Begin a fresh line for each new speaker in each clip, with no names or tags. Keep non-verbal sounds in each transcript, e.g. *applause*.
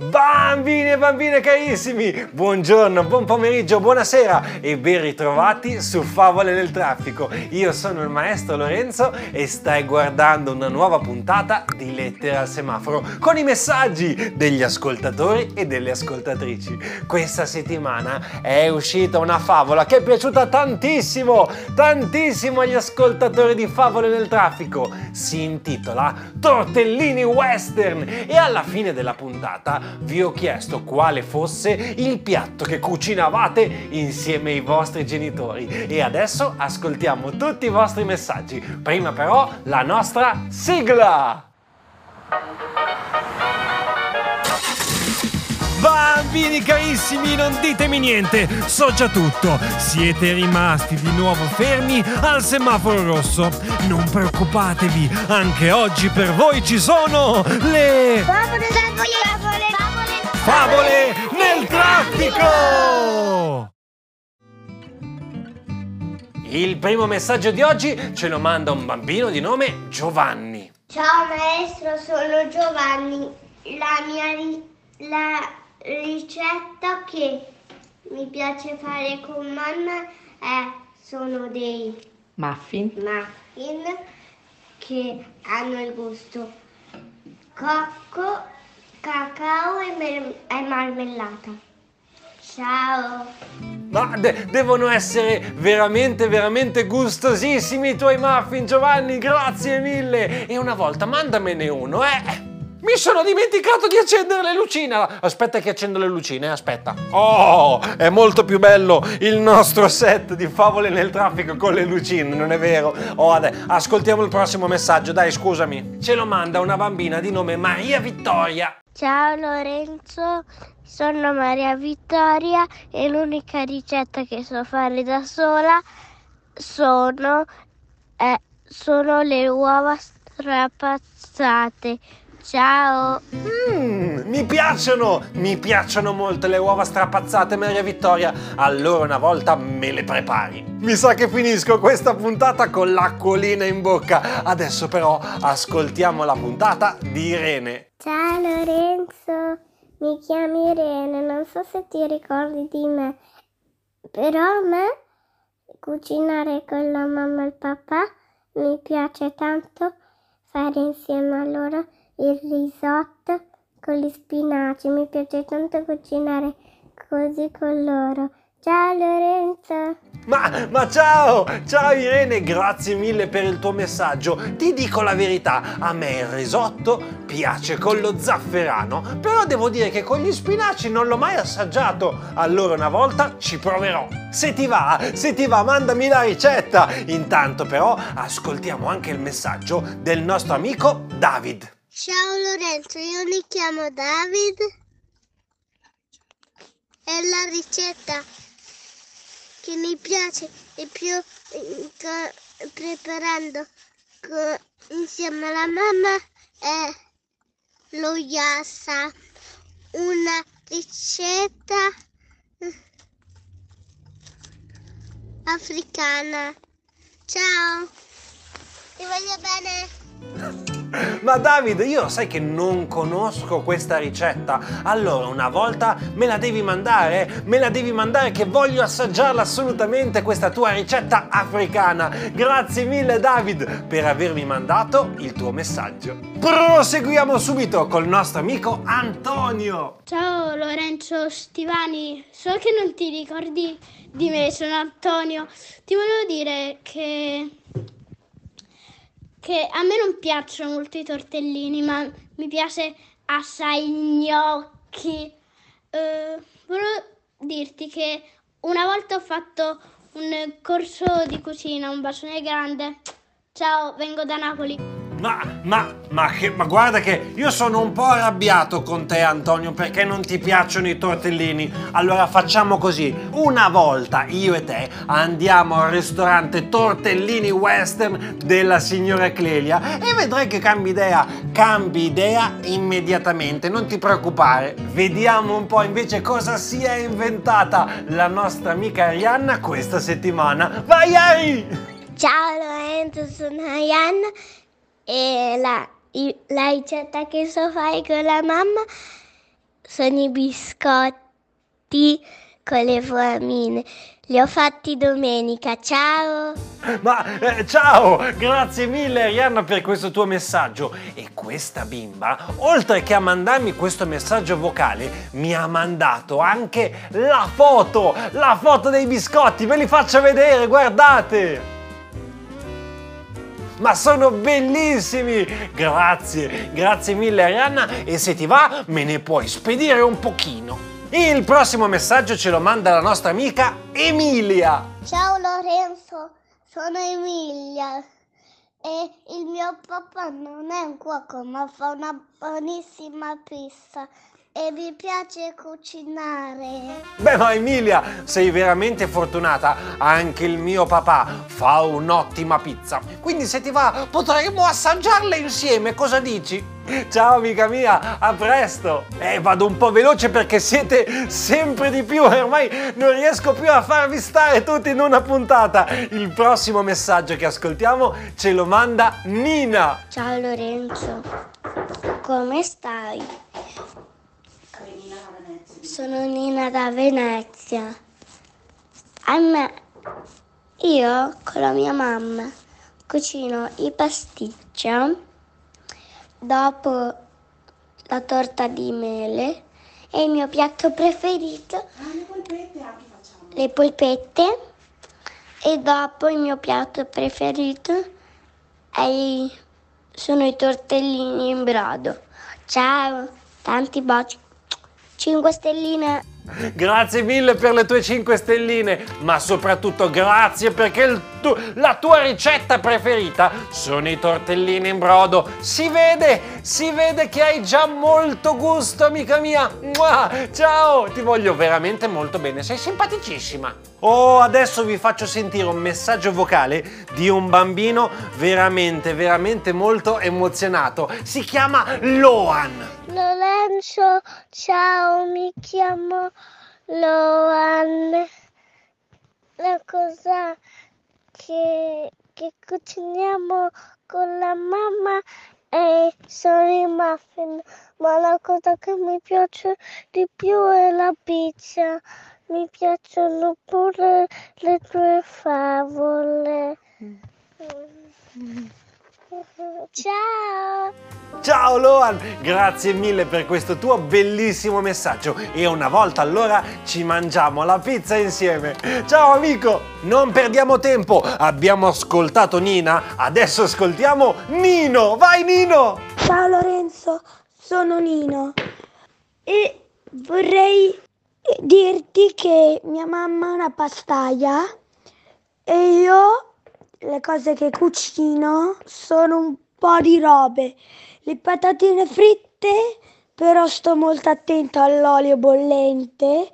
Bambini e bambine carissimi, buongiorno, buon pomeriggio, buonasera e ben ritrovati su Favole del Traffico. Io sono il maestro Lorenzo e stai guardando una nuova puntata di Lettere al Semaforo con i messaggi degli ascoltatori e delle ascoltatrici. Questa settimana è uscita una favola che è piaciuta tantissimo, tantissimo agli ascoltatori di Favole del Traffico. Si intitola Tortellini Western e alla fine della puntata vi ho chiesto quale fosse il piatto che cucinavate insieme ai vostri genitori e adesso ascoltiamo tutti i vostri messaggi. Prima però la nostra sigla! Bambini carissimi, non ditemi niente, so già tutto. Siete rimasti di nuovo fermi al semaforo rosso. Non preoccupatevi, anche oggi per voi ci sono le
Favole, favole, favole, favole,
nel traffico! Il primo messaggio di oggi ce lo manda un bambino di nome Giovanni.
Ciao maestro, sono Giovanni. La mia ri- la ricetta che mi piace fare con mamma è, sono dei
Muffin.
muffin che hanno il gusto cocco, cacao e, mer- e marmellata. Ciao!
Ma de- devono essere veramente, veramente gustosissimi i tuoi muffin, Giovanni, grazie mille! E una volta mandamene uno, eh! Mi sono dimenticato di accendere le lucine! Aspetta che accendo le lucine, aspetta. Oh, è molto più bello il nostro set di favole nel traffico con le lucine, non è vero? Oh, adè, ascoltiamo il prossimo messaggio, dai, scusami. Ce lo manda una bambina di nome Maria Vittoria.
Ciao Lorenzo, sono Maria Vittoria e l'unica ricetta che so fare da sola sono, eh, sono le uova strapazzate. Ciao!
Mmm, mi piacciono, mi piacciono molto le uova strapazzate, Maria Vittoria. Allora una volta me le prepari. Mi sa che finisco questa puntata con l'acquolina in bocca. Adesso però ascoltiamo la puntata di Irene.
Ciao Lorenzo, mi chiami Irene, non so se ti ricordi di me, però a me cucinare con la mamma e il papà mi piace tanto fare insieme a loro il risotto con gli spinaci, mi piace tanto cucinare così con loro. Ciao Lorenzo!
Ma, ma ciao, ciao Irene, grazie mille per il tuo messaggio. Ti dico la verità, a me il risotto piace con lo zafferano, però devo dire che con gli spinaci non l'ho mai assaggiato. Allora una volta ci proverò. Se ti va, se ti va, mandami la ricetta. Intanto però ascoltiamo anche il messaggio del nostro amico David.
Ciao Lorenzo, io mi chiamo David e la ricetta che mi piace di più eh, preparando insieme alla mamma è lo yassa, una ricetta africana. Ciao, ti voglio bene.
Ma David, io sai che non conosco questa ricetta. Allora, una volta me la devi mandare, me la devi mandare che voglio assaggiarla assolutamente questa tua ricetta africana. Grazie mille David per avermi mandato il tuo messaggio. Proseguiamo subito col nostro amico Antonio.
Ciao Lorenzo Stivani, so che non ti ricordi di me, sono Antonio. Ti volevo dire che, che a me non piacciono molto i tortellini, ma mi piace assai gnocchi. Eh, volevo dirti che una volta ho fatto un corso di cucina, un bacione grande. Ciao, vengo da Napoli.
Ma, ma, ma, che, ma guarda che io sono un po' arrabbiato con te Antonio perché non ti piacciono i tortellini. Allora facciamo così, una volta io e te andiamo al ristorante Tortellini Western della signora Clelia e vedrai che cambi idea, cambi idea immediatamente, non ti preoccupare. Vediamo un po' invece cosa si è inventata la nostra amica Arianna questa settimana. Vai Ari!
Ciao Lorenzo, sono Arianna e la, la ricetta che so fare con la mamma sono i biscotti con le foamine. Li ho fatti domenica, ciao! *laughs*
Ma eh, ciao! Grazie mille Arianna per questo tuo messaggio. E questa bimba, oltre che a mandarmi questo messaggio vocale, mi ha mandato anche la foto! La foto dei biscotti! Ve li faccio vedere, guardate! Ma sono bellissimi! Grazie, grazie mille Arianna e se ti va me ne puoi spedire un pochino. Il prossimo messaggio ce lo manda la nostra amica Emilia.
Ciao Lorenzo, sono Emilia e il mio papà non è un cuoco ma fa una buonissima pizza e mi piace cucinare.
Beh, ma Emilia, sei veramente fortunata. Anche il mio papà fa un'ottima pizza. Quindi se ti va, potremmo assaggiarla insieme. Cosa dici? Ciao amica mia, a presto! Eh, vado un po' veloce perché siete sempre di più e ormai non riesco più a farvi stare tutti in una puntata. Il prossimo messaggio che ascoltiamo ce lo manda Nina.
Ciao Lorenzo, come stai? Sono Nina da Venezia. A me, io con la mia mamma cucino i pasticcia, dopo la torta di mele e il mio piatto preferito, le polpette e dopo il mio piatto preferito è sono i tortellini in brodo. Ciao, tanti baci. 5 stelline.
Grazie mille per le tue 5 stelline, ma soprattutto grazie perché il tu- la tua ricetta preferita sono i tortellini in brodo. Si vede, si vede che hai già molto gusto, amica mia. Mua! Ciao, ti voglio veramente molto bene, sei simpaticissima. Oh, adesso vi faccio sentire un messaggio vocale di un bambino veramente, veramente molto emozionato. Si chiama Loan.
Lorenzo, ciao, mi chiamo Loan. La cosa che, che cuciniamo con la mamma è, sono i muffin, ma la cosa che mi piace di più è la pizza. Mi piacciono pure le tue favole. Ciao!
Ciao Loan, grazie mille per questo tuo bellissimo messaggio e una volta allora ci mangiamo la pizza insieme. Ciao amico, non perdiamo tempo, abbiamo ascoltato Nina, adesso ascoltiamo Nino. Vai Nino!
Ciao Lorenzo, sono Nino e vorrei dirti che mia mamma ha una pastaia e io le cose che cucino sono un po' di robe. Le patatine fritte, però sto molto attento all'olio bollente.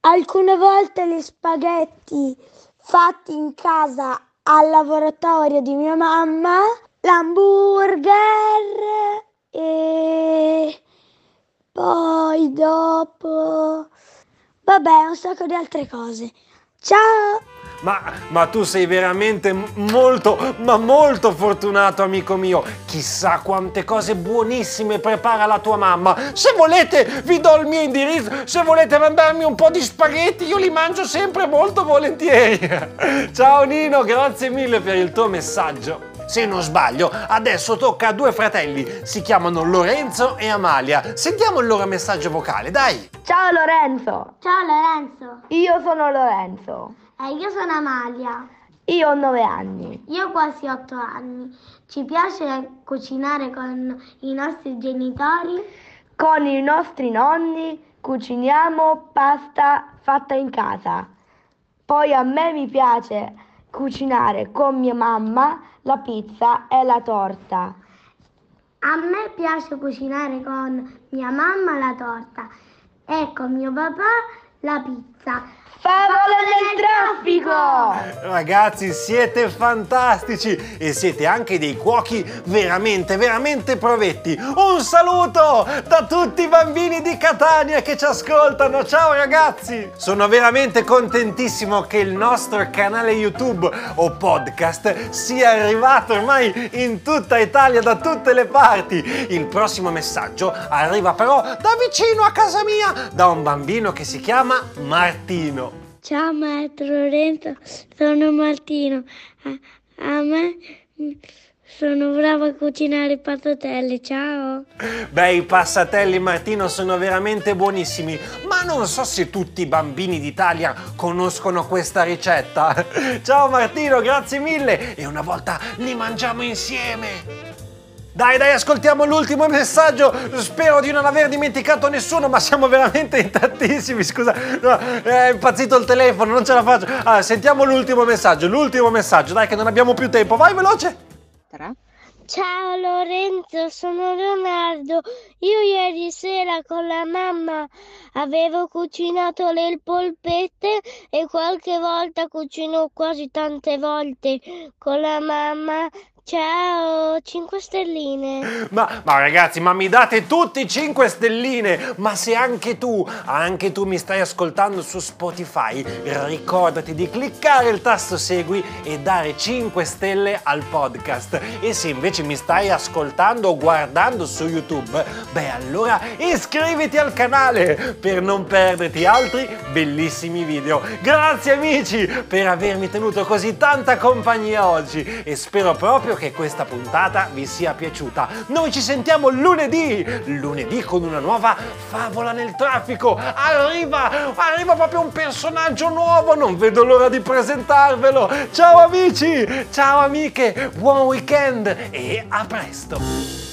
Alcune volte gli spaghetti fatti in casa al laboratorio di mia mamma, l'hamburger e poi dopo, vabbè, un sacco di altre cose. Ciao!
Ma, ma tu sei veramente molto, ma molto fortunato amico mio. Chissà quante cose buonissime prepara la tua mamma. Se volete vi do il mio indirizzo, se volete mandarmi un po' di spaghetti io li mangio sempre molto volentieri. *laughs* Ciao Nino, grazie mille per il tuo messaggio. Se non sbaglio, adesso tocca a due fratelli, si chiamano Lorenzo e Amalia. Sentiamo il loro messaggio vocale, dai.
Ciao Lorenzo,
Ciao Lorenzo,
io sono Lorenzo,
eh, io sono Amalia,
io ho nove anni.
io ho quasi 8 anni. Ci piace cucinare con i nostri genitori?
Con i nostri nonni cuciniamo pasta fatta in casa. Poi a me mi piace cucinare con mia mamma la pizza e la torta.
A me piace cucinare con mia mamma la torta e con mio papà la pizza.
Favole nel traffico!
Ragazzi, siete fantastici e siete anche dei cuochi veramente, veramente provetti. Un saluto da tutti i bambini di Catania che ci ascoltano. Ciao ragazzi! Sono veramente contentissimo che il nostro canale YouTube o podcast sia arrivato ormai in tutta Italia, da tutte le parti. Il prossimo messaggio arriva però da vicino a casa mia, da un bambino che si chiama Martino.
Ciao maestro Lorenzo, sono Martino. A, a me sono bravo a cucinare i passatelli, ciao.
Beh, i passatelli Martino sono veramente buonissimi, ma non so se tutti i bambini d'Italia conoscono questa ricetta. *laughs* Ciao Martino, grazie mille e una volta li mangiamo insieme. Dai, dai, ascoltiamo l'ultimo messaggio. Spero di non aver dimenticato nessuno, ma siamo veramente in tantissimi. Scusa, no, è impazzito il telefono, non ce la faccio. Allora, sentiamo l'ultimo messaggio. L'ultimo messaggio, dai, che non abbiamo più tempo. Vai veloce.
Ciao Lorenzo, sono Leonardo. Io ieri sera con la mamma avevo cucinato le polpette e qualche volta cucino quasi tante volte con la mamma. Ciao, 5 stelline.
Ma, ma ragazzi, ma mi date tutti 5 stelline! Ma se anche tu, anche tu mi stai ascoltando su Spotify, ricordati di cliccare il tasto segui e dare 5 stelle al podcast. E se invece mi stai ascoltando o guardando su YouTube, beh allora iscriviti al canale per non perderti altri bellissimi video. Grazie amici per avermi tenuto così tanta compagnia oggi e spero proprio che questa puntata vi sia piaciuta. Noi ci sentiamo lunedì, lunedì con una nuova favola nel traffico. Arriva, arriva proprio un personaggio nuovo, non vedo l'ora di presentarvelo. Ciao amici, ciao amiche, buon weekend e a presto.